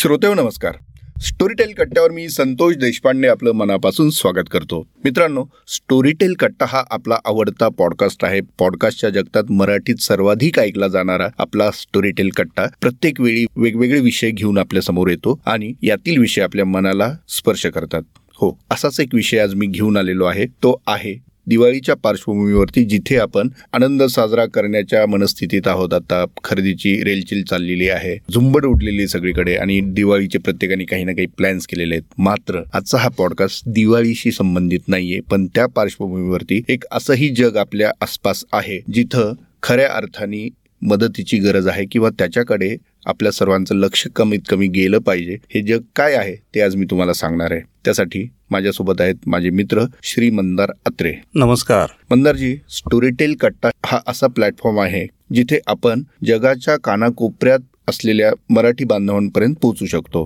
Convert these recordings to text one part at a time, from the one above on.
श्रोतेव नमस्कार. स्टोरीटेल कट्ट्यावर मी संतोष देशपांडे आपलं मनापासून स्वागत करतो. मित्रांनो स्टोरीटेल कट्टा हा आपला आवडता पॉडकास्ट आहे. पॉडकास्टच्या जगतात मराठीत सर्वाधिक ऐकला जाणारा आपला स्टोरीटेल कट्टा प्रत्येक वेळी वेगवेगळे विषय घेऊन आपल्यासमोर येतो आणि यातील विषय आपल्या मनाला स्पर्श करतात. हो असाच एक विषय आज मी घेऊन आलेलो आहे. तो आहे दिवाळीच्या पार्श्वभूमीवरती जिथे आपण आनंद साजरा करण्याच्या मनस्थितीत आहोत आता खरेदीची रेलचिल चाललेली आहे झुंबड उडलेली सगळीकडे आणि दिवाळीचे प्रत्येकाने काही ना काही प्लॅन्स केलेले आहेत. मात्र आजचा हा पॉडकास्ट दिवाळीशी संबंधित नाहीये पण त्या पार्श्वभूमीवरती एक असंही जग आपल्या आसपास आहे जिथं खऱ्या अर्थाने मदतीची गरज आहे किंवा त्याच्याकडे आपल्या सर्वांचं लक्ष कमीत कमी गेलं पाहिजे. हे जग काय आहे ते आज मी तुम्हाला सांगणार आहे. त्यासाठी माझ्यासोबत आहेत माझे मित्र श्री मंदार अत्रे. नमस्कार. मंदारजी स्टोरीटेल कट्टा हा असा प्लॅटफॉर्म आहे जिथे आपण जगाच्या कानाकोपऱ्यात असलेल्या मराठी बांधवांपर्यंत पोहोचू शकतो.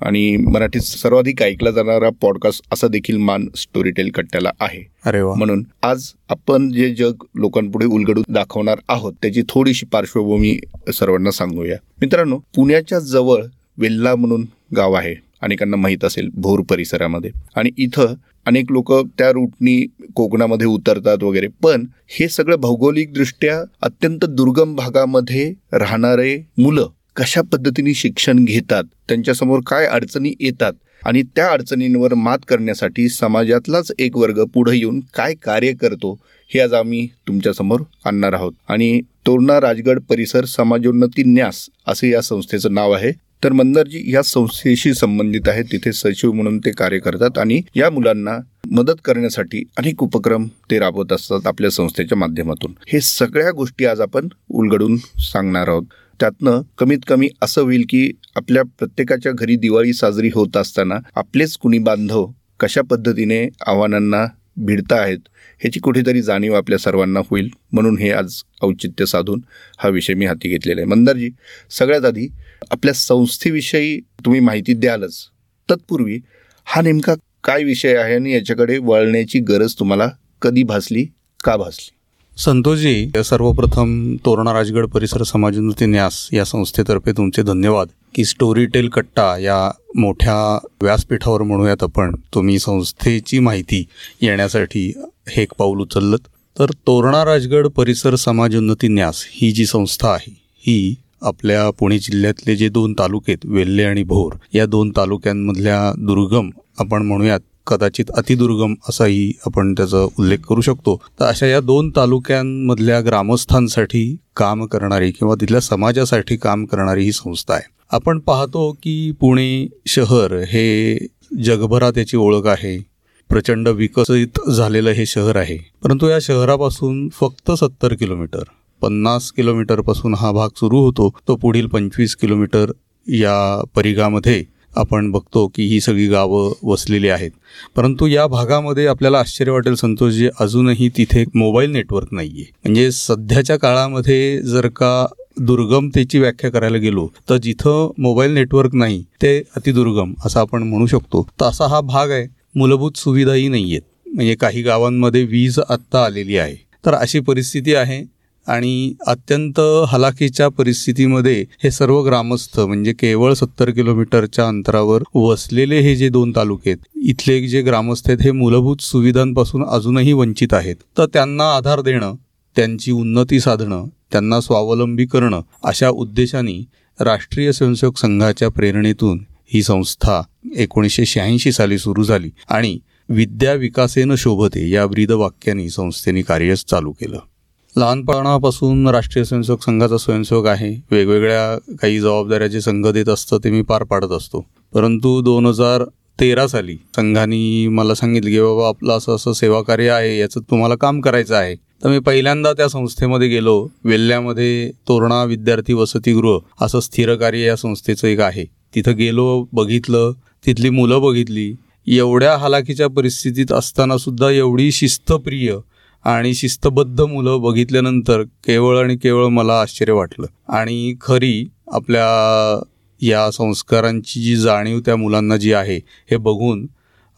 आणि मराठीत सर्वाधिक ऐकला जाणारा पॉडकास्ट असा देखील मान स्टोरीटेल कट्ट्याला आहे. अरे वा. म्हणून आज आपण जे जग लोकांपुढे उलगडून दाखवणार आहोत त्याची थोडीशी पार्श्वभूमी सर्वांना सांगूया. मित्रांनो पुण्याच्या जवळ वेल्ला म्हणून गाव आहे अनेकांना माहीत असेल भोर परिसरामध्ये. आणि इथं अनेक लोक त्या रूटनी कोकणामध्ये उतरतात वगैरे. पण हे सगळं भौगोलिकदृष्ट्या अत्यंत दुर्गम भागामध्ये राहणारे मुलं कशा पद्धतीने शिक्षण घेतात त्यांच्यासमोर काय अडचणी येतात आणि त्या अडचणींवर मात करण्यासाठी समाजातलाच एक वर्ग पुढे येऊन काय कार्य करतो हे आज आम्ही तुमच्यासमोर आणणार आहोत. आणि तोरणा राजगड परिसर समाजोन्नती न्यास असे या संस्थेचं नाव आहे. तर मंदरजी या संस्थेशी संबंधित आहे तिथे सचिव म्हणून ते कार्य करतात आणि या मुलांना मदत करण्यासाठी अनेक उपक्रम ते राबवत असतात आपल्या संस्थेच्या माध्यमातून. हे सगळ्या गोष्टी आज आपण उलगडून सांगणार आहोत. त्यातनं कमीत कमी असं होईल की आपल्या प्रत्येकाच्या घरी दिवाळी साजरी होत असताना आपलेच कुणी बांधव कशा पद्धतीने आव्हानांना भिडता आहेत ह्याची कुठेतरी जाणीव आपल्या सर्वांना होईल. म्हणून हे आज औचित्य साधून हा विषय मी हाती घेतलेला आहे. मंदारजी सगळ्यात आधी आपल्या संस्थेविषयी तुम्ही माहिती द्यालच. तत्पूर्वी हा नेमका काय विषय आहे आणि याच्याकडे वळण्याची गरज तुम्हाला कधी भासली का भासली? संतोषजी सर्वप्रथम तोरणा राजगड परिसर समाजोन्नती न्यास या संस्थेतर्फे तुमचे धन्यवाद. की स्टोरी टेल कट्टा या मोठ्या व्यासपीठावर म्हणूयात आपण तुम्ही संस्थेची माहिती येण्यासाठी हे एक पाऊल उचललं तर तोरणा राजगड परिसर समाजोन्नती न्यास ही जी संस्था आहे ही आपल्या पुणे जिल्ह्यातले जे दोन तालुके आहेत वेल्हे आणि भोर या दोन तालुक्यांमधल्या दुर्गम आपण म्हणूयात कदाचित अतिदुर्गम असाही आपण त्याचा उल्लेख करू शकतो. तर अशा या दोन तालुक्यांमधल्या ग्रामस्थांसाठी काम करणारी किंवा तिथल्या समाजासाठी काम करणारी ही संस्था आहे. आपण पाहतो की पुणे शहर हे जगभरात याची ओळख आहे. प्रचंड विकसित झालेलं हे शहर आहे. परंतु या शहरापासून फक्त सत्तर किलोमीटर पन्नास किलोमीटरपासून हा भाग सुरू होतो. तो पुढील पंचवीस किलोमीटर या परिघामध्ये आपण बघतो की ही सगळी गावं वसलेली आहेत. परंतु या भागामध्ये आपल्याला आश्चर्य वाटेल संतोषजी अजूनही तिथे मोबाईल नेटवर्क नाही आहे म्हणजे सध्याच्या काळामध्ये जर का दुर्गमतेची व्याख्या करायला गेलो तर जिथं मोबाईल नेटवर्क नाही ते अतिदुर्गम असं आपण म्हणू शकतो. तर असा हा भाग आहे. मूलभूत सुविधाही नाही आहेत म्हणजे काही गावांमध्ये वीज आत्ता आलेली आहे. तर अशी परिस्थिती आहे. आणि अत्यंत हलाखीच्या परिस्थितीमध्ये हे सर्व ग्रामस्थ म्हणजे केवळ सत्तर किलोमीटरच्या अंतरावर वसलेले हे जे दोन तालुके आहेत इथले जे ग्रामस्थ आहेत हे मूलभूत सुविधांपासून अजूनही वंचित आहेत. तर त्यांना आधार देणं त्यांची उन्नती साधणं त्यांना स्वावलंबी करणं अशा उद्देशाने राष्ट्रीय स्वयंसेवक संघाच्या प्रेरणेतून ही संस्था एकोणीसशे शहाऐंशी साली सुरू झाली आणि विद्या विकासेनं शोभते या ब्रीद वाक्याने संस्थेने कार्य चालू केलं. लहानपणापासून राष्ट्रीय स्वयंसेवक संघाचा स्वयंसेवक आहे. वेगवेगळ्या काही जबाबदाऱ्या जे संघ देत असतं ते मी पार पाडत असतो. परंतु दोन हजार तेरा साली संघाने मला सांगितलं की बाबा आपलं असं असं सेवा कार्य आहे याचं तुम्हाला काम करायचं आहे. तर मी पहिल्यांदा त्या संस्थेमध्ये गेलो. वेल्ल्यामध्ये तोरणा विद्यार्थी वसतिगृह असं स्थिर कार्य या संस्थेचं एक आहे. तिथं गेलो बघितलं तिथली मुलं बघितली. एवढ्या हालाकीच्या परिस्थितीत असताना सुद्धा एवढी शिस्तप्रिय आणि शिस्तबद्ध मुलं बघितल्यानंतर केवळ आणि केवळ मला आश्चर्य वाटलं. आणि खरी आपल्या या संस्कारांची जी जाणीव त्या मुलांना जी आहे हे बघून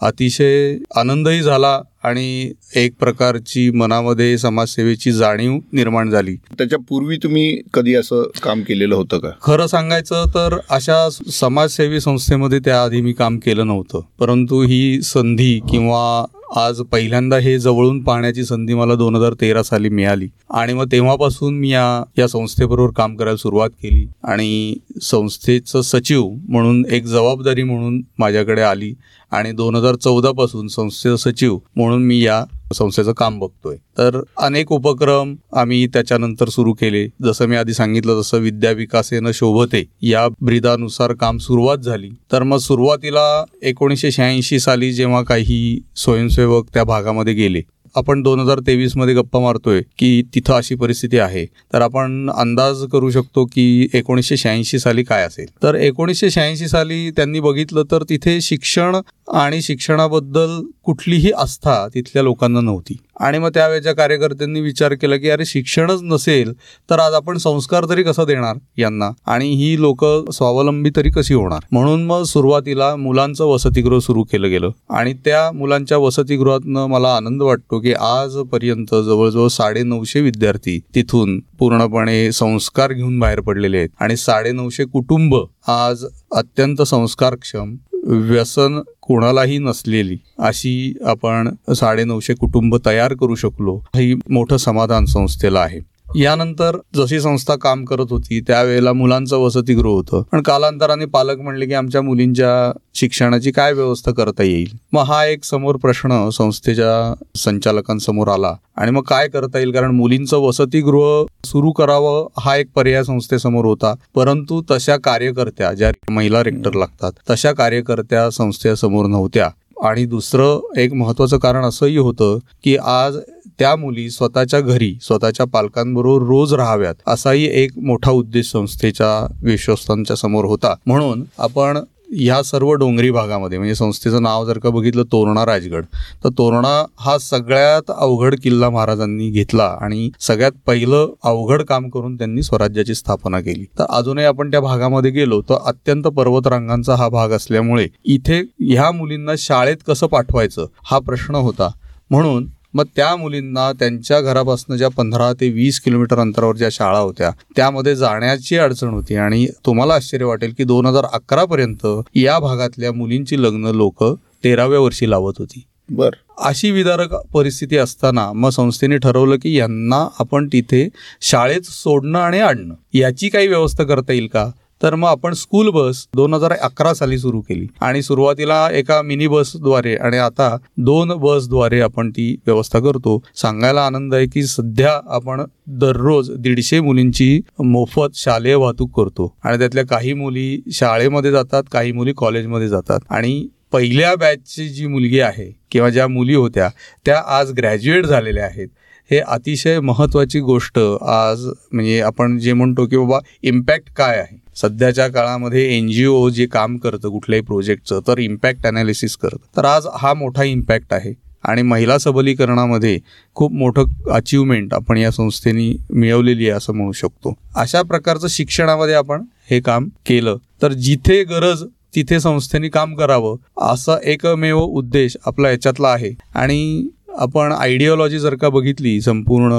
अतिशय आनंदही झाला आणि एक प्रकारची मनामध्ये समाजसेवेची जाणीव निर्माण झाली. त्याच्या पूर्वी तुम्ही कधी असं काम केलेलं होतं का? खरं सांगायचं तर अशा समाजसेवी संस्थेमध्ये त्याआधी मी काम केलं नव्हतं. परंतु ही संधी किंवा आज पहिल्यांदा हे जवळून पाहण्याची संधी मला दोन हजार तेरा साली मिळाली. आणि मग तेव्हापासून मी या या संस्थेबरोबर काम करायला सुरुवात केली आणि संस्थेचं सचिव म्हणून एक जबाबदारी म्हणून माझ्याकडे आली आणि दोन हजार चौदापासून संस्थेचा सचिव म्हणून मी या संस्थेचं काम बघतोय. तर अनेक उपक्रम आम्ही त्याच्यानंतर सुरू केले. जसं मी आधी सांगितलं तसं विद्या विकासेनं शोभते या ब्रिदानुसार काम सुरुवात झाली. तर मग सुरुवातीला एकोणीसशे शहाऐंशी साली जेव्हा काही स्वयंसेवक त्या भागामध्ये गेले आपण दोन हजार तेवीसमध्ये गप्पा मारतोय की तिथं अशी परिस्थिती आहे. तर आपण अंदाज करू शकतो की एकोणीसशे शहाऐंशी साली काय असेल. तर एकोणीसशे शहाऐंशी साली त्यांनी बघितलं तर तिथे शिक्षण आणि शिक्षणाबद्दल कुठलीही आस्था तिथल्या लोकांना नव्हती. आणि मग त्यावेळेच्या कार्यकर्त्यांनी विचार केला की अरे शिक्षणच नसेल तर आज आपण संस्कार तरी कसा देणार यांना? आणि ही लोक स्वावलंबी तरी कशी होणार? म्हणून मग सुरुवातीला मुलांचं वसतिगृह सुरू केलं गेलं. आणि त्या मुलांच्या वसतिगृहातनं मला आनंद वाटतो की आजपर्यंत जवळजवळ साडे नऊशे विद्यार्थी तिथून पूर्णपणे संस्कार घेऊन बाहेर पडलेले आहेत. आणि साडे नऊशे कुटुंब आज अत्यंत संस्कारक्षम व्यसन कोणालाही नसलेली अशी आपण साडे नऊशे कुटुंब तयार करू शकलो ही मोठं समाधान संस्थेला आहे. यानंतर जशी संस्था काम करत होती त्यावेळेला मुलांचं वसतिगृह होतं. पण कालांतराने पालक म्हणले की आमच्या मुलींच्या शिक्षणाची काय व्यवस्था करता येईल? मग हा एक समोर प्रश्न संस्थेच्या संचालकांसमोर आला. आणि मग काय करता येईल? कारण मुलींचं वसतिगृह सुरू करावं हा एक पर्याय संस्थेसमोर होता. परंतु तशा कार्यकर्त्या ज्या महिला रेक्टर लागतात तशा कार्यकर्त्या संस्थेसमोर नव्हत्या. आणि दुसरं एक महत्त्वाचं कारण असंही होतं की आज त्या मुली स्वतःच्या घरी स्वतःच्या पालकांबरोबर रोज राहाव्यात असाही एक मोठा उद्देश संस्थेच्या विश्वस्तांच्या समोर होता. म्हणून आपण ह्या सर्व डोंगरी भागामध्ये म्हणजे संस्थेचं नाव जर का बघितलं तोरणा राजगड. तर तोरणा हा सगळ्यात अवघड किल्ला महाराजांनी घेतला आणि सगळ्यात पहिलं अवघड काम करून त्यांनी स्वराज्याची स्थापना केली. तर अजूनही आपण त्या भागामध्ये गेलो तर अत्यंत पर्वतरांगांचा हा भाग असल्यामुळे इथे ह्या मुलींना शाळेत कसं पाठवायचं हा प्रश्न होता. म्हणून मग त्या मुलींना त्यांच्या घरापासून ज्या पंधरा ते वीस किलोमीटर अंतरावर ज्या शाळा होत्या त्यामध्ये जाण्याची अडचण होती. आणि तुम्हाला आश्चर्य वाटेल की दोन हजार अकरा पर्यंत या भागातल्या मुलींची लग्न लोक तेराव्या वर्षी लावत होती. बर. अशी विदारक परिस्थिती असताना मग संस्थेने ठरवलं की यांना आपण तिथे शाळेत सोडणं आणि आणणं. याची काही व्यवस्था करता येईल का? तर मग आपण स्कूल बस दोन हजार अकरा साली सुरू केली. आणि सुरुवातीला एका मिनी बसद्वारे आणि आता दोन बसद्वारे आपण ती व्यवस्था करतो. सांगायला आनंद आहे की सध्या आपण दररोज दीडशे मुलींची मोफत शालेय वाहतूक करतो. आणि त्यातल्या काही मुली शाळेमध्ये जातात काही मुली कॉलेजमध्ये जातात. आणि पहिल्या बॅचची जी मुलगी आहे किंवा ज्या मुली होत्या त्या आज ग्रॅज्युएट झालेल्या आहेत. हे अतिशय महत्वाची गोष्ट आज म्हणजे आपण जे म्हणतो की बाबा इम्पॅक्ट काय आहे? सध्याच्या काळामध्ये एन जी ओ जे काम करतं कुठल्याही प्रोजेक्टचं तर इम्पॅक्ट अनालिसिस करतं. तर आज हा मोठा इम्पॅक्ट आहे. आणि महिला सबलीकरणामध्ये खूप मोठं अचिव्हमेंट आपण या संस्थेने मिळवलेली आहे असं म्हणू शकतो. अशा प्रकारचं शिक्षणामध्ये आपण हे काम केलं. तर जिथे गरज तिथे संस्थेने काम करावं असा एकमेव उद्देश आपला याच्यातला आहे. आणि आपण आयडिओलॉजी जर का बघितली संपूर्ण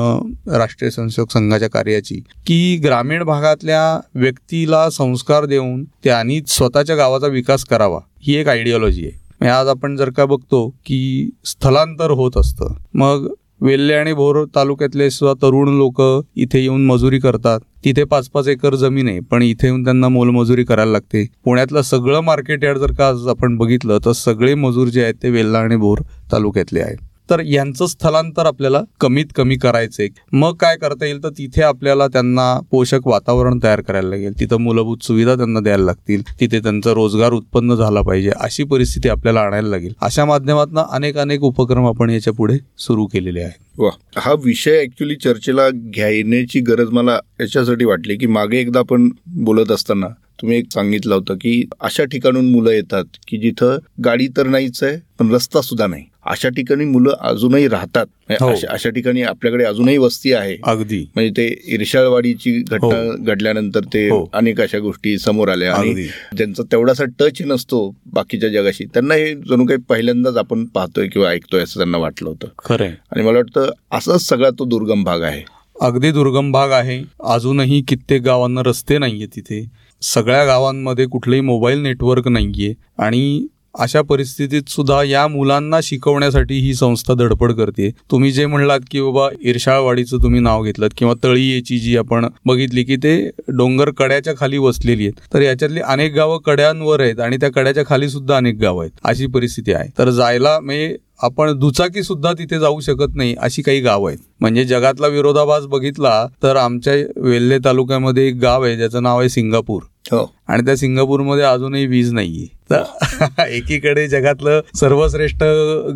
राष्ट्रीय स्वयंसेवक संघाच्या कार्याची की ग्रामीण भागातल्या व्यक्तीला संस्कार देऊन त्यांनी स्वतःच्या गावाचा विकास करावा ही एक आयडिओलॉजी आहे. म्हणजे आज आपण जर का बघतो की स्थलांतर होत असतं मग वेल्हे आणि भोर तालुक्यातले सुद्धा तरुण लोक इथे येऊन मजुरी करतात. तिथे पाच पाच एकर जमीन आहे पण इथे येऊन त्यांना मोलमजुरी करायला लागते. पुण्यातलं सगळं मार्केट यार्ड जर का आज आपण बघितलं तर सगळे मजूर जे आहेत ते वेल्हा आणि भोर तालुक्यातले आहेत. तर यांचं स्थलांतर आपल्याला कमीत कमी करायचंय. मग काय करता येईल? तर तिथे आपल्याला त्यांना पोषक वातावरण तयार करायला लागेल. तिथं मूलभूत सुविधा त्यांना द्यायला लागतील. तिथे त्यांचा रोजगार उत्पन्न झाला पाहिजे. अशी परिस्थिती आपल्याला आणायला लागेल. अशा माध्यमातून अनेक अनेक उपक्रम आपण याच्यापुढे सुरू केलेले आहेत. वा. हा विषय ऍक्च्युली चर्चेला घेण्याची गरज मला याच्यासाठी वाटली की मागे एकदा आपण बोलत असताना तुम्ही एक सांगितलं होतं की अशा ठिकाणून मुलं येतात की जिथं गाडी तर नाहीच आहे पण रस्ता सुद्धा नाही. अशा ठिकाणी मुलं अजूनही राहतात. म्हणजे हो. अशा ठिकाणी आपल्याकडे अजूनही वस्ती आहे. अगदी. म्हणजे ते इर्शाळवाडीची घटना घडल्यानंतर ते हो. अनेक अशा गोष्टी समोर आल्या आणि. ज्यांचा तेवढासा टच नसतो बाकीच्या जगाशी. त्यांना हे जणू काही पहिल्यांदाच आपण पाहतोय किंवा ऐकतोय असं त्यांना वाटलं होतं. खरंय. आणि मला वाटतं असाच सगळा तो दुर्गम भाग आहे. अगदी दुर्गम भाग आहे. अजूनही कित्येक गावांना रस्ते नाहीये तिथे. सगळ्या गावांमध्ये कुठलंही मोबाईल नेटवर्क नाहीये. आणि अशा परिस्थितीत सुद्धा या मुलांना शिकवण्यासाठी ही संस्था धडपड करते. तुम्ही जे म्हणलात की बाबा इरशाळवाडीचं तुम्ही नाव घेतलं किंवा तळीयेची जी आपण बघितली की ते डोंगर कड्याच्या खाली वसलेली आहेत. तर याच्यातली अनेक गावं कड्यांवर आहेत आणि त्या कड्याच्या खाली सुद्धा अनेक गावं आहेत. अशी परिस्थिती आहे. तर जायला म्हणजे आपण दुचाकी सुद्धा तिथे जाऊ शकत नाही अशी काही गावं आहेत. म्हणजे जगातला विरोधाभास बघितला तर आमच्या वेल्हे तालुक्यामध्ये एक गाव आहे ज्याचं नाव आहे सिंगापूर. हो. आणि त्या सिंगापूरमध्ये अजूनही वीज नाहीये. तर एकीकडे जगातलं सर्वश्रेष्ठ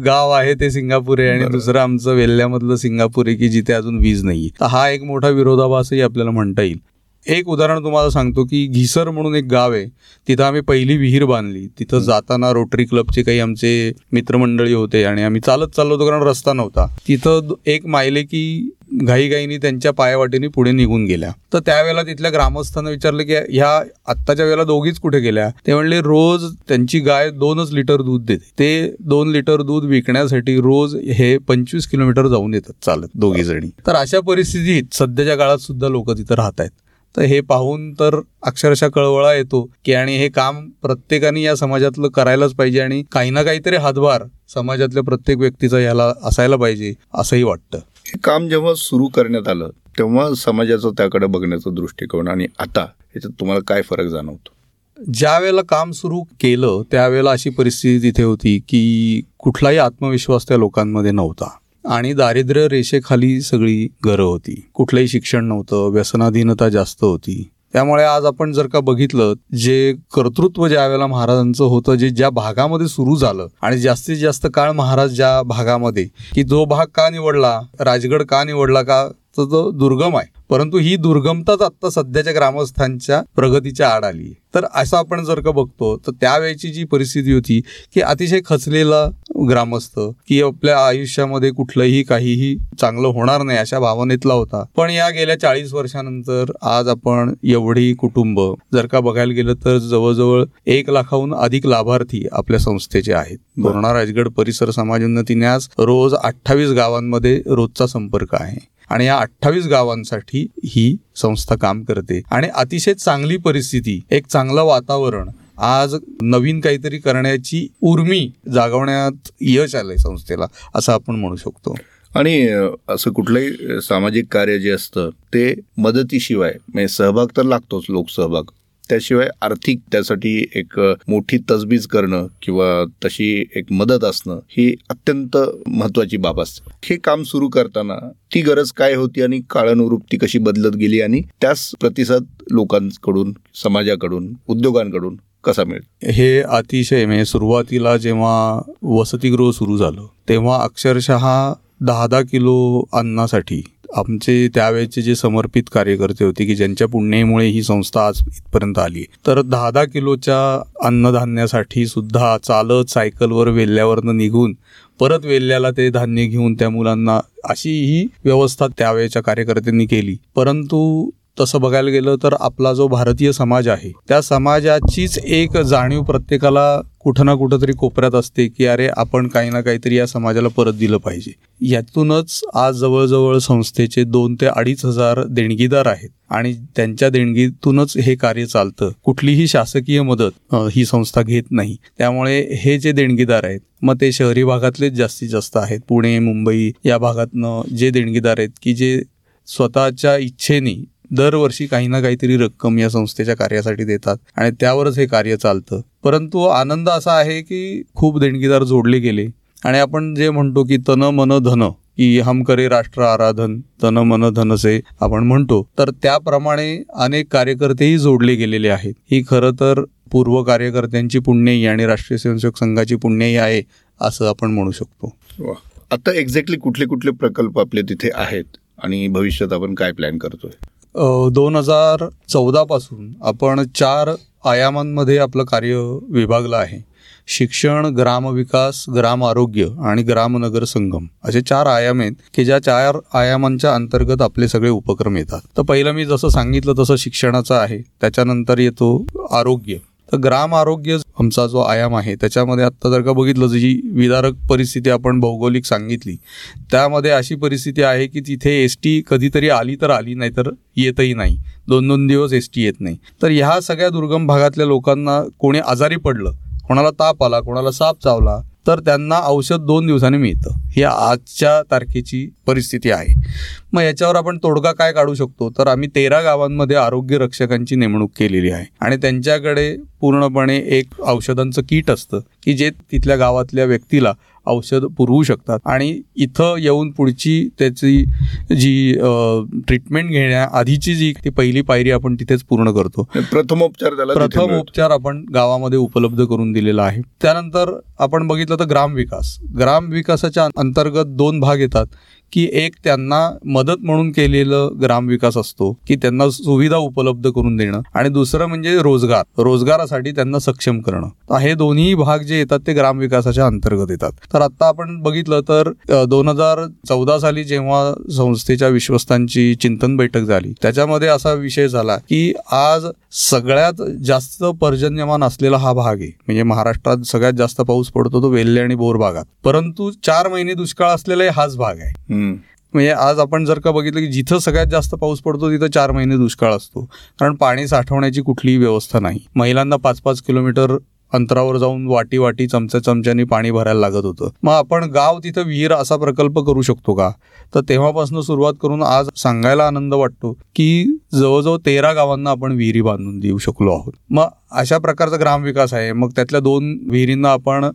गाव आहे ते सिंगापूर आहे आणि. दुसरं आमचं वेल्ह्यामधलं सिंगापूर आहे की जिथे अजून वीज नाहीये. तर हा एक मोठा विरोधाभासही आपल्याला म्हणता येईल. एक उदाहरण तुम्हाला सांगतो की घिसर म्हणून एक गाव आहे तिथं आम्ही पहिली विहीर बांधली. तिथं जाताना रोटरी क्लबचे काही आमचे मित्रमंडळी होते आणि आम्ही चालत चाललो होतो कारण रस्ता नव्हता. तिथं एक मायले की घाईघाईनी त्यांच्या पायावाटीने पुढे निघून गेल्या. तर त्यावेळेला तिथल्या ग्रामस्थांना विचारलं की ह्या आत्ताच्या वेळेला दोघीच कुठे गेल्या? ते म्हणले रोज त्यांची गाय दोनच लिटर दूध देते. ते दोन लिटर दूध विकण्यासाठी रोज हे पंचवीस किलोमीटर जाऊन येतात चालत दोघी जणी तर अशा परिस्थितीत सध्याच्या काळात सुद्धा लोक तिथं राहत आहेत तर हे पाहून तर अक्षरशः कळवळा येतो की आणि हे काम प्रत्येकाने या समाजातलं करायलाच पाहिजे आणि काही ना काहीतरी हातभार समाजातल्या प्रत्येक व्यक्तीचा याला असायला पाहिजे असंही वाटतं. हे काम जेव्हा सुरू करण्यात आलं तेव्हा समाजाचं त्याकडे बघण्याचा दृष्टिकोन आणि आता याच्यात तुम्हाला काय फरक जाणवतो? ज्या वेळेला काम सुरू केलं त्यावेळेला अशी परिस्थिती तिथे होती की कुठलाही आत्मविश्वास त्या लोकांमध्ये नव्हता. आणि दारिद्र्य रेषेखाली सगळी घरं होती. कुठलंही शिक्षण नव्हतं व्यसनाधीनता जास्त होती. त्यामुळे आज आपण जर का बघितलं जे कर्तृत्व ज्या वेळेला महाराजांचं होतं जे ज्या भागामध्ये सुरू झालं आणि जास्तीत जास्त काळ महाराज ज्या भागामध्ये की जो भाग का निवडला राजगड का निवडला का तर तो दुर्गम आहे परंतु ही दुर्गमताच आता सध्याच्या ग्रामस्थांच्या प्रगतीच्या आड आली तर असं आपण जर का बघतो तर त्यावेळेची जी परिस्थिती होती की अतिशय खचलेला ग्रामस्थ की आपल्या आयुष्यामध्ये कुठलंही काहीही चांगलं होणार नाही अशा भावनेतला होता. पण या गेल्या चाळीस वर्षानंतर आज आपण एवढी कुटुंब जर का बघायला गेलं तर जवळजवळ एक लाखाहून अधिक लाभार्थी आपल्या संस्थेचे आहेत. तोरणा राजगड परिसर समाज उन्नती न्यास रोज अठ्ठावीस गावांमध्ये रोजचा संपर्क आहे. आणि या अठ्ठावीस गावांसाठी ही संस्था काम करते. आणि अतिशय चांगली परिस्थिती एक चांगलं वातावरण आज नवीन काहीतरी करण्याची उर्मी जागवण्यात यश आलंय संस्थेला असं आपण म्हणू शकतो. आणि असं कुठलंही सामाजिक कार्य जे असतं ते मदतीशिवाय म्हणजे सहभाग तर लागतोच लोकसहभाग. त्याशिवाय आर्थिक त्यासाठी एक मोठी तजबीज करणं किंवा तशी एक मदत असणं ही अत्यंत महत्वाची बाब असते. हे काम सुरू करताना ती गरज काय होती आणि काळानुरूप ती कशी बदलत गेली आणि त्याच प्रतिसाद लोकांकडून समाजाकडून उद्योगांकडून कसा मिळेल? हे अतिशय म्हणजे सुरुवातीला जेव्हा वसतिगृह सुरू झालं तेव्हा अक्षरशः दहा दहा किलो अन्नासाठी आमचे त्यावेळेचे जे समर्पित कार्यकर्ते होते की ज्यांच्या पुण्यामुळे ही संस्था आज इथपर्यंत आली तर दहा दहा किलोच्या अन्नधान्यासाठी सुद्धा चालत सायकलवर वेल्ल्यावरनं निघून परत वेल्ल्याला ते धान्य घेऊन त्या मुलांना अशी ही व्यवस्था त्यावेळेच्या कार्यकर्त्यांनी केली. परंतु तसं बघायला गेलं तर आपला जो भारतीय समाज आहे त्या समाजाचीच एक जाणीव प्रत्येकाला कुठं ना कुठं तरी कोपऱ्यात असते की अरे आपण काही ना काहीतरी या समाजाला परत दिलं पाहिजे. यातूनच आज जवळजवळ संस्थेचे दोन ते अडीच हजार देणगीदार आहेत आणि त्यांच्या देणगीतूनच हे कार्य चालतं. कुठलीही शासकीय मदत ही संस्था घेत नाही. त्यामुळे हे जे देणगीदार आहेत मग ते शहरी भागातलेच जास्तीत जास्त आहेत. पुणे मुंबई या भागातनं जे देणगीदार आहेत की जे स्वतःच्या इच्छेने दरवर्षी काही ना काहीतरी रक्कम या संस्थेच्या कार्यासाठी देतात आणि त्यावरच हे कार्य चालतं. परंतु आनंद असा आहे की खूप देणगीदार जोडले गेले. आणि आपण जे म्हणतो की तन मन धन की हम करे राष्ट्र आराधन तन मन धनसे आपण म्हणतो तर त्याप्रमाणे अनेक कार्यकर्तेही जोडले गेलेले आहेत. ही खरं तर पूर्व कार्यकर्त्यांची पुण्यही आणि राष्ट्रीय स्वयंसेवक संघाची पुण्यही आहे असं आपण म्हणू शकतो. आता एक्झॅक्टली कुठले कुठले प्रकल्प आपले तिथे आहेत आणि भविष्यात आपण काय प्लॅन करतोय? दोन हजार चौदापासून आपण चार आयामांमध्ये आपलं कार्य विभागलं आहे. शिक्षण ग्रामविकास ग्राम आरोग्य आणि ग्रामनगर संगम असे चार आयाम आहेत की ज्या चार आयामांच्या अंतर्गत आपले सगळे उपक्रम येतात. तर पहिलं मी जसं सांगितलं तसं शिक्षणाचं आहे. त्याच्यानंतर येतो आरोग्य. तर ग्राम आरोग्य आमचा जो आयाम आहे त्याच्यामध्ये आत्ता जर का बघितलं जी विदारक परिस्थिती आपण भौगोलिक सांगितली त्यामध्ये अशी परिस्थिती आहे की तिथे एस टी कधीतरी आली तर आली नाही तर येतही नाही. दोन दोन दिवस एस टी येत नाही. तर ह्या सगळ्या दुर्गम भागातल्या लोकांना कोणी आजारी पडलं कोणाला ताप आला कोणाला साप चावला तर त्यांना औषध दोन दिवसांनी मिळतं. ही आजच्या तारखेची परिस्थिती आहे. मग याच्यावर आपण तोडगा काय काढू शकतो? तर आम्ही तेरा गावांमध्ये आरोग्य रक्षकांची नेमणूक केलेली आहे. आणि त्यांच्याकडे पूर्णपणे एक औषधांचं किट असतं की जे तिथल्या गावातल्या व्यक्तीला औषध पुरवू शकतात. आणि इथं येऊन पुढची त्याची जी ट्रीटमेंट घेण्याआधीची जी ती पहिली पायरी आपण तिथेच पूर्ण करतो. प्रथमोपचार त्याला तिथे प्रथम मिळतो. उपचार आपण गावामध्ये उपलब्ध करून दिलेला आहे. त्यानंतर आपण बघितलं तर ग्राम विकास ग्राम विकासाच्या अंतर्गत दोन भाग येतात. की एक त्यांना मदत म्हणून केलेलं ग्रामविकास असतो की त्यांना सुविधा उपलब्ध करून देणं आणि दुसरं म्हणजे रोजगार रोजगारासाठी त्यांना सक्षम करणं. हे दोन्ही भाग जे येतात ते ग्रामविकासाच्या अंतर्गत येतात. तर आता आपण बघितलं तर दोन हजार चौदा साली जेव्हा संस्थेच्या विश्वस्तांची चिंतन बैठक झाली त्याच्यामध्ये असा विषय झाला की आज सगळ्यात जास्त पर्जन्यमान असलेला हा भाग आहे. म्हणजे महाराष्ट्रात सगळ्यात जास्त पाऊस पडतो तो वेल्हे आणि बोर भागात परंतु चार महिने दुष्काळ असलेला हाच भाग आहे. म्हणजे आज आपण जर का बघितलं की जिथं सगळ्यात जास्त पाऊस पडतो तिथं चार महिने दुष्काळ असतो. कारण पाणी साठवण्याची कुठलीही व्यवस्था नाही. महिलांना पाच पाच किलोमीटर अंतरावर जाऊन वाटी वाटी चमच्या चमच्यानी पाणी भरायला लागत होतं. मग आपण गाव तिथं विहीर असा प्रकल्प करू शकतो का? तर तेव्हापासून सुरुवात करून आज सांगायला आनंद वाटतो की जवळजवळ तेरा गावांना आपण विहिरी बांधून देऊ शकलो आहोत. मग अशा प्रकारचा ग्रामविकास आहे. मग त्यातल्या दोन विहिरींना आपण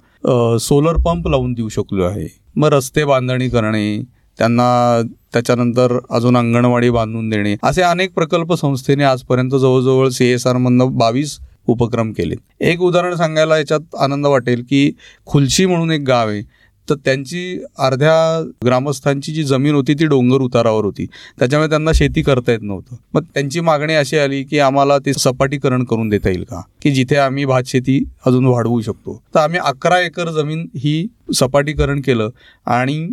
सोलर पंप लावून देऊ शकलो आहे. मग रस्ते बांधणी करणे त्यांना त्याच्यानंतर अजून अंगणवाडी बांधून देणे. असे अनेक प्रकल्प संस्थेने आजपर्यंत जवळजवळ सी एस आरमधनं बावीस उपक्रम केले एक उदाहरण सांगायला याच्यात आनंद वाटेल की खुलशी म्हणून एक गाव आहे. तर त्यांची अर्ध्या ग्रामस्थांची जी जमीन होती ती डोंगर उतारावर होती. त्याच्यामुळे त्यांना शेती करता येत नव्हतं. मग त्यांची मागणी अशी आली की आम्हाला ते सपाटीकरण करून देता येईल का? की जिथे आम्ही भात शेती अजून वाढवू शकतो. तर आम्ही अकरा एकर जमीन ही सपाटीकरण केलं आणि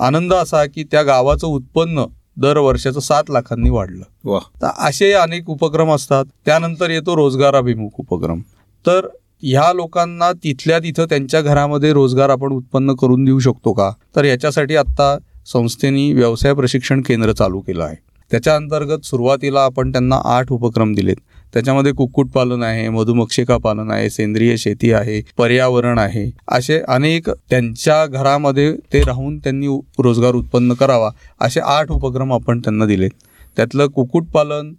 आनंद असा की त्या गावाचं उत्पन्न दर वर्षाचं सात लाखांनी वाढलं. वा. तर असे अनेक उपक्रम असतात. त्यानंतर येतो रोजगाराभिमुख उपक्रम. तर ह्या लोकांना तिथल्या तिथं त्यांच्या घरामध्ये रोजगार आपण उत्पन्न करून देऊ शकतो का? तर याच्यासाठी आत्ता संस्थेने व्यवसाय प्रशिक्षण केंद्र चालू केलं आहे. त्याच्या अंतर्गत सुरुवातीला आपण त्यांना आठ उपक्रम दिलेत. त्याच्यामध्ये कुक्कुटपालन आहे मधुमक्षिका पालन आहे सेंद्रिय शेती आहे पर्यावरण आहे. असे अनेक त्यांच्या घरामध्ये ते राहून त्यांनी रोजगार उत्पन्न करावा असे आठ उपक्रम आपण त्यांना दिलेत. त्यातलं कुक्कुटपालन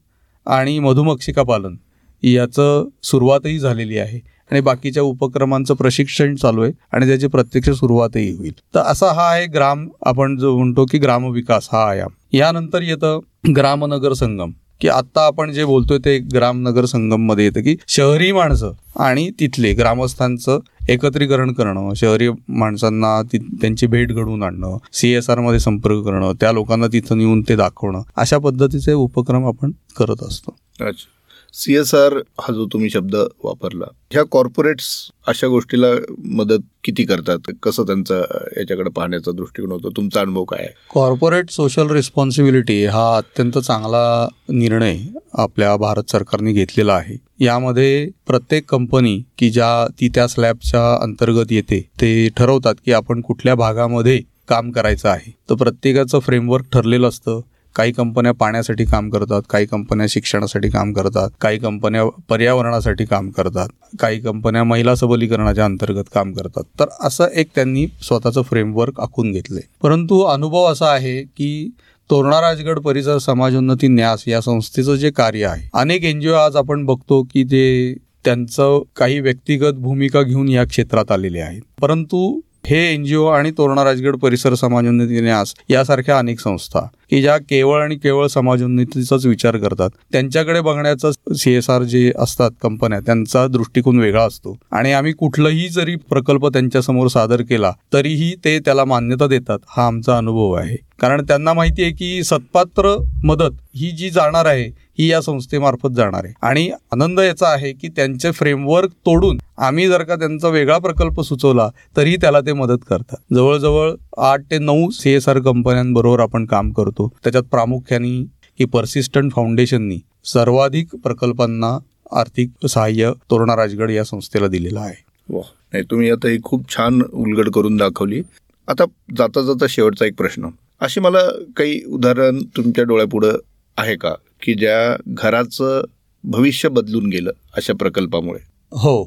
आणि मधुमक्षिका पालन याचं सुरुवातही झालेली आहे. आणि बाकीच्या उपक्रमांचं प्रशिक्षण चालू आहे आणि त्याची प्रत्यक्ष सुरुवातही होईल. तर असा हा आहे ग्राम आपण जो म्हणतो की ग्रामविकास हा आयाम. यानंतर येतं ग्रामनगर संगम की आत्ता आपण जे बोलतोय ते ग्रामनगर संगममध्ये येतं की शहरी माणसं आणि तिथले ग्रामस्थांचं एकत्रीकरण करणं शहरी माणसांना ती त्यांची भेट घडवून आणणं सी एसमध्ये संपर्क करणं त्या लोकांना तिथं नेऊन ते दाखवणं अशा पद्धतीचे उपक्रम आपण करत असतो. अच्छा. सी एस आर हा जो तुम्ही शब्द वापरला ह्या कॉर्पोरेट्स अशा गोष्टीला मदत किती करतात? कसं त्यांचा याच्याकडे पाहण्याचा दृष्टिकोन होतो? तुमचा अनुभव काय आहे? कॉर्पोरेट सोशल रिस्पॉन्सिबिलिटी हा अत्यंत चांगला निर्णय आपल्या भारत सरकारने घेतलेला आहे. यामध्ये प्रत्येक कंपनी की ज्या ती त्या स्लॅबच्या अंतर्गत येते ते ठरवतात की आपण कुठल्या भागामध्ये काम करायचं आहे. तर प्रत्येकाचं फ्रेमवर्क ठरलेलं असतं. काही कंपन्या पाण्यासाठी काम करतात काही कंपन्या शिक्षणासाठी काम करतात काही कंपन्या पर्यावरणासाठी काम करतात काही कंपन्या महिला सबलीकरणाच्या अंतर्गत काम करतात. तर असं एक त्यांनी स्वतःचं फ्रेमवर्क आखून घेतलंय. परंतु अनुभव असा आहे की तोरणा राजगड परिसर समाजोन्नती न्यास या संस्थेचं जे कार्य आहे अनेक एनजीओ आज आपण बघतो की ते त्यांचं काही व्यक्तिगत भूमिका घेऊन या क्षेत्रात आलेले आहेत. परंतु हे एनजीओ आणि तोरणा राजगड परिसर समाजोन्नती न्यास यासारख्या अनेक संस्था की ज्या केवळ आणि केवळ समाजोन्नतीचाच विचार करतात त्यांच्याकडे बघण्याचा सी एस आर जे असतात कंपन्या त्यांचा दृष्टिकोन वेगळा असतो. आणि आम्ही कुठलाही जरी प्रकल्प त्यांच्यासमोर सादर केला तरीही ते त्याला मान्यता देतात हा आमचा अनुभव आहे. कारण त्यांना माहिती आहे की सत्पात्र मदत ही जी जाणार आहे ही या संस्थेमार्फत जाणार आहे. आणि आनंद याचा आहे की त्यांचे फ्रेमवर्क तोडून आम्ही जर का त्यांचा वेगळा प्रकल्प सुचवला तरी त्याला ते मदत करतात. जवळजवळ आठ ते नऊ सी एस आर कंपन्यांबरोबर आपण काम करतो. त्याच्यात प्रामुख्याने की पर्सिस्टंट फाउंडेशननी सर्वाधिक प्रकल्पांना आर्थिक सहाय्य तोरणा राजगड या संस्थेला दिलेलं आहे. वा. नाही तुम्ही आता ही खूप छान उलगड करून दाखवली. आता जाता जाता शेवटचा एक प्रश्न. अशी मला काही उदाहरण तुमच्या डोळ्यापुढं आहे का? की ज्या घराचं भविष्य बदलून गेलं अशा प्रकल्पामुळे. हो.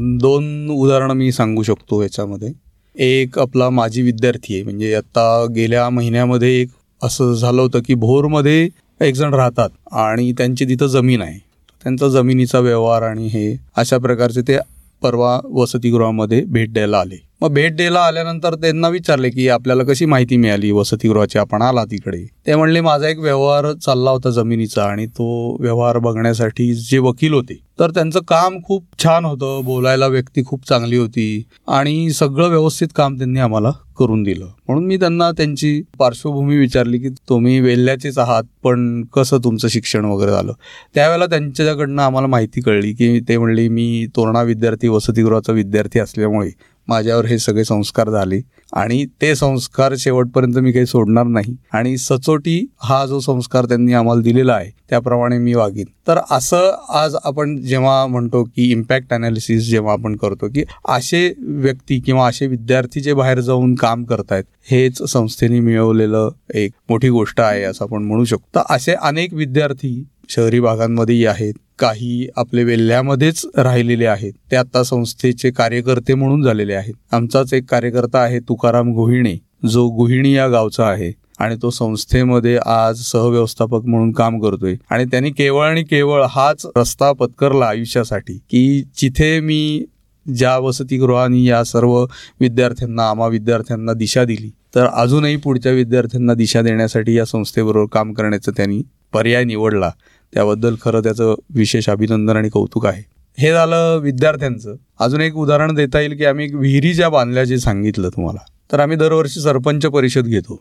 दोन उदाहरणं मी सांगू शकतो याच्यामध्ये. एक आपला माजी विद्यार्थी आहे म्हणजे आता गेल्या महिन्यामध्ये एक असं झालं होतं की भोरमध्ये एक जण राहतात आणि त्यांची तिथं जमीन आहे. त्यांचा जमिनीचा व्यवहार आणि हे अशा प्रकारचे ते परवा वसतिगृहामध्ये भेट द्यायला आले. मग भेट द्यायला आल्यानंतर त्यांना विचारले की आपल्याला कशी माहिती मिळाली? वसतिगृहाची आपण आला तिकडे. ते म्हणले माझा एक व्यवहार चालला होता जमिनीचा आणि तो व्यवहार बघण्यासाठी जे वकील होते. तर त्यांचं काम खूप छान होतं. बोलायला व्यक्ती खूप चांगली होती आणि सगळं व्यवस्थित काम त्यांनी आम्हाला करून दिलं. म्हणून मी त्यांना त्यांची पार्श्वभूमी विचारली की तुम्ही वेल्ल्याचेच आहात पण कसं तुमचं शिक्षण वगैरे झालं? त्यावेळेला त्यांच्याकडनं आम्हाला माहिती कळली की ते म्हणले मी तोरणा विद्यार्थी वसतिगृहाचा विद्यार्थी असल्यामुळे माझ्यावर हे सगळे संस्कार झाले. आणि ते संस्कार शेवटपर्यंत मी काही सोडणार नाही. आणि सचोटी हा जो संस्कार त्यांनी आम्हाला दिलेला आहे त्याप्रमाणे मी वागीन. तर असं आज आपण जेव्हा म्हणतो की इम्पॅक्ट अनालिसिस जेव्हा आपण करतो की असे व्यक्ती किंवा असे विद्यार्थी जे बाहेर जाऊन काम करतायत हेच संस्थेने मिळवलेलं एक मोठी गोष्ट आहे असं आपण म्हणू शकतो. तर असे अनेक विद्यार्थी शहरी भागांमध्येही आहेत. काही आपले वेल्ह्यामध्येच राहिलेले आहेत. ते आता संस्थेचे कार्यकर्ते म्हणून झालेले आहेत. आमचाच एक कार्यकर्ता आहे तुकाराम गोहिणे जो गुहिणी या गावचा आहे आणि तो संस्थेमध्ये आज सहव्यवस्थापक म्हणून काम करतोय. आणि त्यांनी केवळ आणि केवळ हाच रस्ता पत्करला आयुष्यासाठी की जिथे मी ज्या वसतिगृहाने या सर्व विद्यार्थ्यांना आम्हा विद्यार्थ्यांना दिशा दिली तर अजूनही पुढच्या विद्यार्थ्यांना दिशा देण्यासाठी या संस्थेबरोबर काम करण्याचा त्यांनी पर्याय निवडला. त्याबद्दल खरं त्याचं विशेष अभिनंदन आणि कौतुक आहे. हे झालं विद्यार्थ्यांचं. अजून एक उदाहरण देता येईल की आम्ही एक विहिरी ज्या बांधल्या जे सांगितलं तुम्हाला. तर आम्ही दरवर्षी सरपंच परिषद घेतो.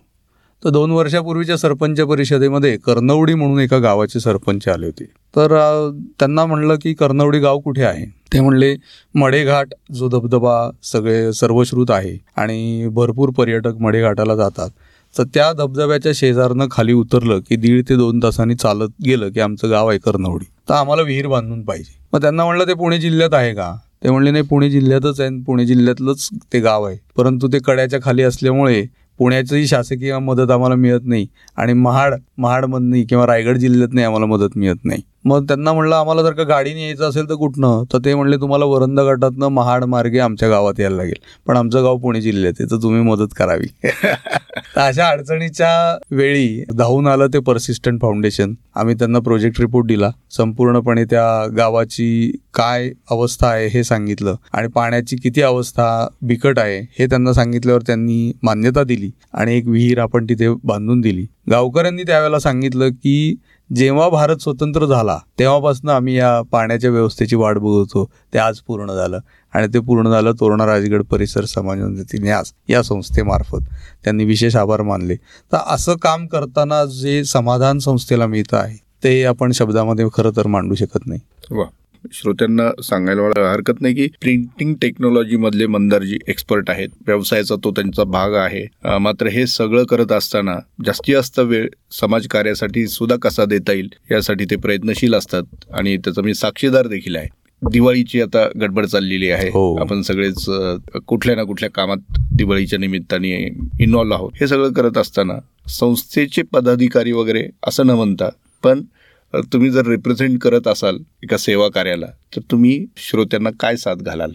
तर दोन वर्षापूर्वीच्या सरपंच परिषदेमध्ये कर्नवडी म्हणून एका गावाचे सरपंच आले होते. तर त्यांना म्हणलं की कर्नवडी गाव कुठे आहे? ते म्हणले मडेघाट जो धबधबा सगळे सर्वश्रुत आहे आणि भरपूर पर्यटक मडेघाटाला जातात. तर त्या धबधब्याच्या शेजारनं खाली उतरलं की दीड ते दोन तासांनी चालत गेलं की आमचं गाव आहे कर्नवडी तर आम्हाला विहीर बांधून पाहिजे. मग त्यांना म्हणलं ते पुणे जिल्ह्यात आहे का? ते म्हणले नाही पुणे जिल्ह्यातच आहे आणि पुणे जिल्ह्यातलंच ते गाव आहे. परंतु ते कड्याच्या खाली असल्यामुळे पुण्याचंही शासकीय मदत आम्हाला मिळत नाही आणि महाड महाडमधनही किंवा रायगड जिल्ह्यातनंही आम्हाला मदत मिळत नाही. मग त्यांना म्हणलं आम्हाला जर का गाडीने यायचं असेल तर कुठनं? तर ते म्हणले तुम्हाला वरंदा गटातनं महाड मार्गे आमच्या गावात यायला लागेल. पण आमचं गाव पुणे जिल्ह्यात आहे तर तुम्ही मदत करावी. अशा अडचणीच्या वेळी धावून आलं ते पर्सिस्टंट फाउंडेशन आम्ही त्यांना प्रोजेक्ट रिपोर्ट दिला. संपूर्णपणे त्या गावाची काय अवस्था आहे हे सांगितलं. आणि पाण्याची किती अवस्था बिकट आहे हे त्यांना सांगितल्यावर त्यांनी मान्यता दिली आणि एक विहीर आपण तिथे बांधून दिली. गावकऱ्यांनी त्यावेळेला सांगितलं की जेव्हा भारत स्वतंत्र झाला तेव्हापासून आम्ही या पाण्याच्या व्यवस्थेची वाट बघतो. ते आज पूर्ण झालं आणि ते पूर्ण झालं तोरणा राजगड परिसर समाज न्यास या संस्थेमार्फत. त्यांनी विशेष आभार मानले. तर असं काम करताना जे समाधान संस्थेला मिळतं आहे ते आपण शब्दामध्ये खरं तर मांडू शकत नाही. वा. श्रोत्यांना सांगायला हरकत नाही की प्रिंटिंग टेक्नॉलॉजी मधले मंदारजी एक्सपर्ट आहेत व्यवसायाचा तो त्यांचा भाग आहे. मात्र हे सगळं करत असताना जास्तीत जास्त वेळ समाजकार्यासाठी सुद्धा कसा देता येईल यासाठी ते प्रयत्नशील असतात आणि त्याचा मी साक्षीदार देखील आहे. दिवाळीची आता गडबड चाललेली आहे. हो. आपण सगळेच कुठल्या ना कुठल्या कामात दिवाळीच्या निमित्ताने इन्व्हॉल्व आहोत. हे सगळं करत असताना संस्थेचे पदाधिकारी वगैरे असं न म्हणता पण तुम्ही जर रिप्रेझेंट करत असाल एका सेवा कार्याला तर तुम्ही श्रोत्यांना काय साथ घालाल?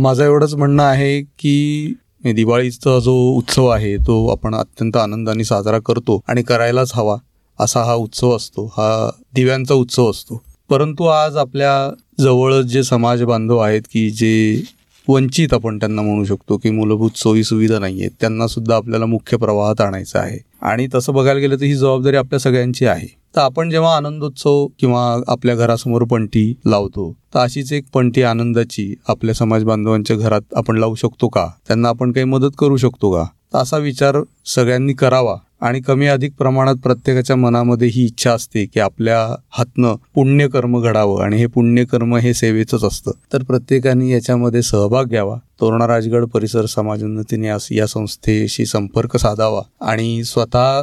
माझं एवढंच म्हणणं आहे की दिवाळीचा जो उत्सव आहे तो आपण अत्यंत आनंदाने साजरा करतो आणि करायलाच हवा असा हा उत्सव असतो. हा दिव्यांचा उत्सव असतो. परंतु आज आपल्या जवळ जे समाज बांधव आहेत की जे वंचित आपण त्यांना म्हणू शकतो की मूलभूत सोयी सुविधा नाही आहेत त्यांना सुद्धा आपल्याला मुख्य प्रवाहात आणायचं आहे. आणि तसं बघायला गेलं तर ही जबाबदारी आपल्या सगळ्यांची आहे. तर आपण जेव्हा आनंदोत्सव किंवा आपल्या घरासमोर पंटी लावतो तर अशीच एक पंटी आनंदाची आपल्या समाज बांधवांच्या घरात आपण लावू शकतो का? त्यांना आपण काही मदत करू शकतो का? तर असा विचार सगळ्यांनी करावा आणि कमी अधिक प्रमाणात प्रत्येकाच्या मनामध्ये ही इच्छा असते की आपल्या हातनं पुण्यकर्म घडावं आणि हे पुण्यकर्म हे सेवेचंच असतं. तर प्रत्येकाने याच्यामध्ये सहभाग घ्यावा. तोरणा राजगड परिसर समाजोन्नतीने या संस्थेशी संपर्क साधावा आणि स्वतः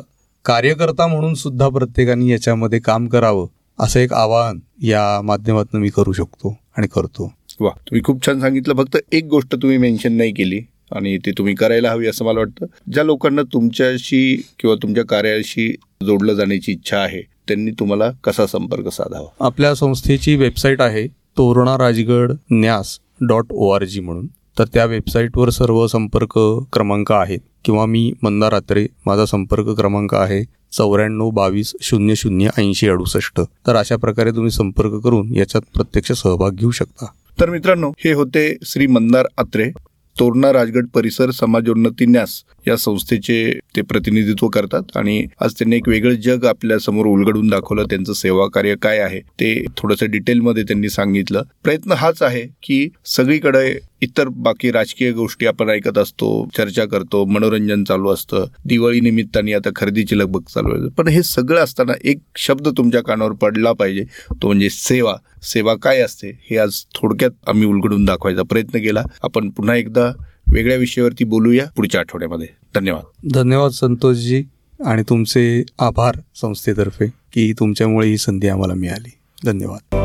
कार्यकर्ता म्हणून सुद्धा प्रत्येकाने याच्यामध्ये काम करावं असं एक आवाहन या माध्यमातून मी करू शकतो आणि करतो. वा तुम्ही खूप छान सांगितलं. फक्त एक गोष्ट तुम्ही मेन्शन नाही केली आणि ती तुम्ही करायला हवी असं मला वाटतं. ज्या लोकांना तुमच्याशी किंवा तुमच्या कार्याशी जोडलं जाण्याची इच्छा आहे त्यांनी तुम्हाला कसा संपर्क साधावा? आपल्या संस्थेची वेबसाईट आहे तोरणा राजगड न्यास डॉट ओ आर जी म्हणून. तर त्या वेबसाईटवर सर्व संपर्क क्रमांक आहेत. किंवा मी मंदा रात्रे माझा संपर्क क्रमांक आहे चौऱ्याण्णव बावीस शून्य शून्य ऐंशी अडुसष्ट. तर अशा प्रकारे तुम्ही संपर्क करून याच्यात प्रत्यक्ष सहभाग घेऊ शकता. तर मित्रांनो हे होते श्री मंदार आत्रे तोरणा राजगड परिसर समाजोन्नती न्यास. या संस्थेचे ते प्रतिनिधित्व करतात आणि आज त्यांनी एक वेगळं जग आपल्यासमोर उलगडून दाखवलं त्यांचं सेवा कार्य काय आहे ते थोडंसं डिटेलमध्ये त्यांनी सांगितलं. प्रयत्न हाच आहे की सगळीकडे इतर बाकी राजकीय गोष्टी आपण ऐकत असतो चर्चा करतो मनोरंजन चालू असतं दिवाळी निमित्ताने आता खरेदीची लगबग चालू आहे. पण हे सगळं असताना एक शब्द तुमच्या कानावर पडला पाहिजे तो म्हणजे सेवा. सेवा काय असते हे आज थोडक्यात आम्ही उलगडून दाखवायचा प्रयत्न केला. आपण पुन्हा एकदा वेगळ्या विषयावरती बोलूया पुढच्या आठवड्यामध्ये. धन्यवाद. धन्यवाद संतोषजी आणि तुमचे आभार संस्थेतर्फे की तुमच्यामुळे ही संधी आम्हाला मिळाली. धन्यवाद.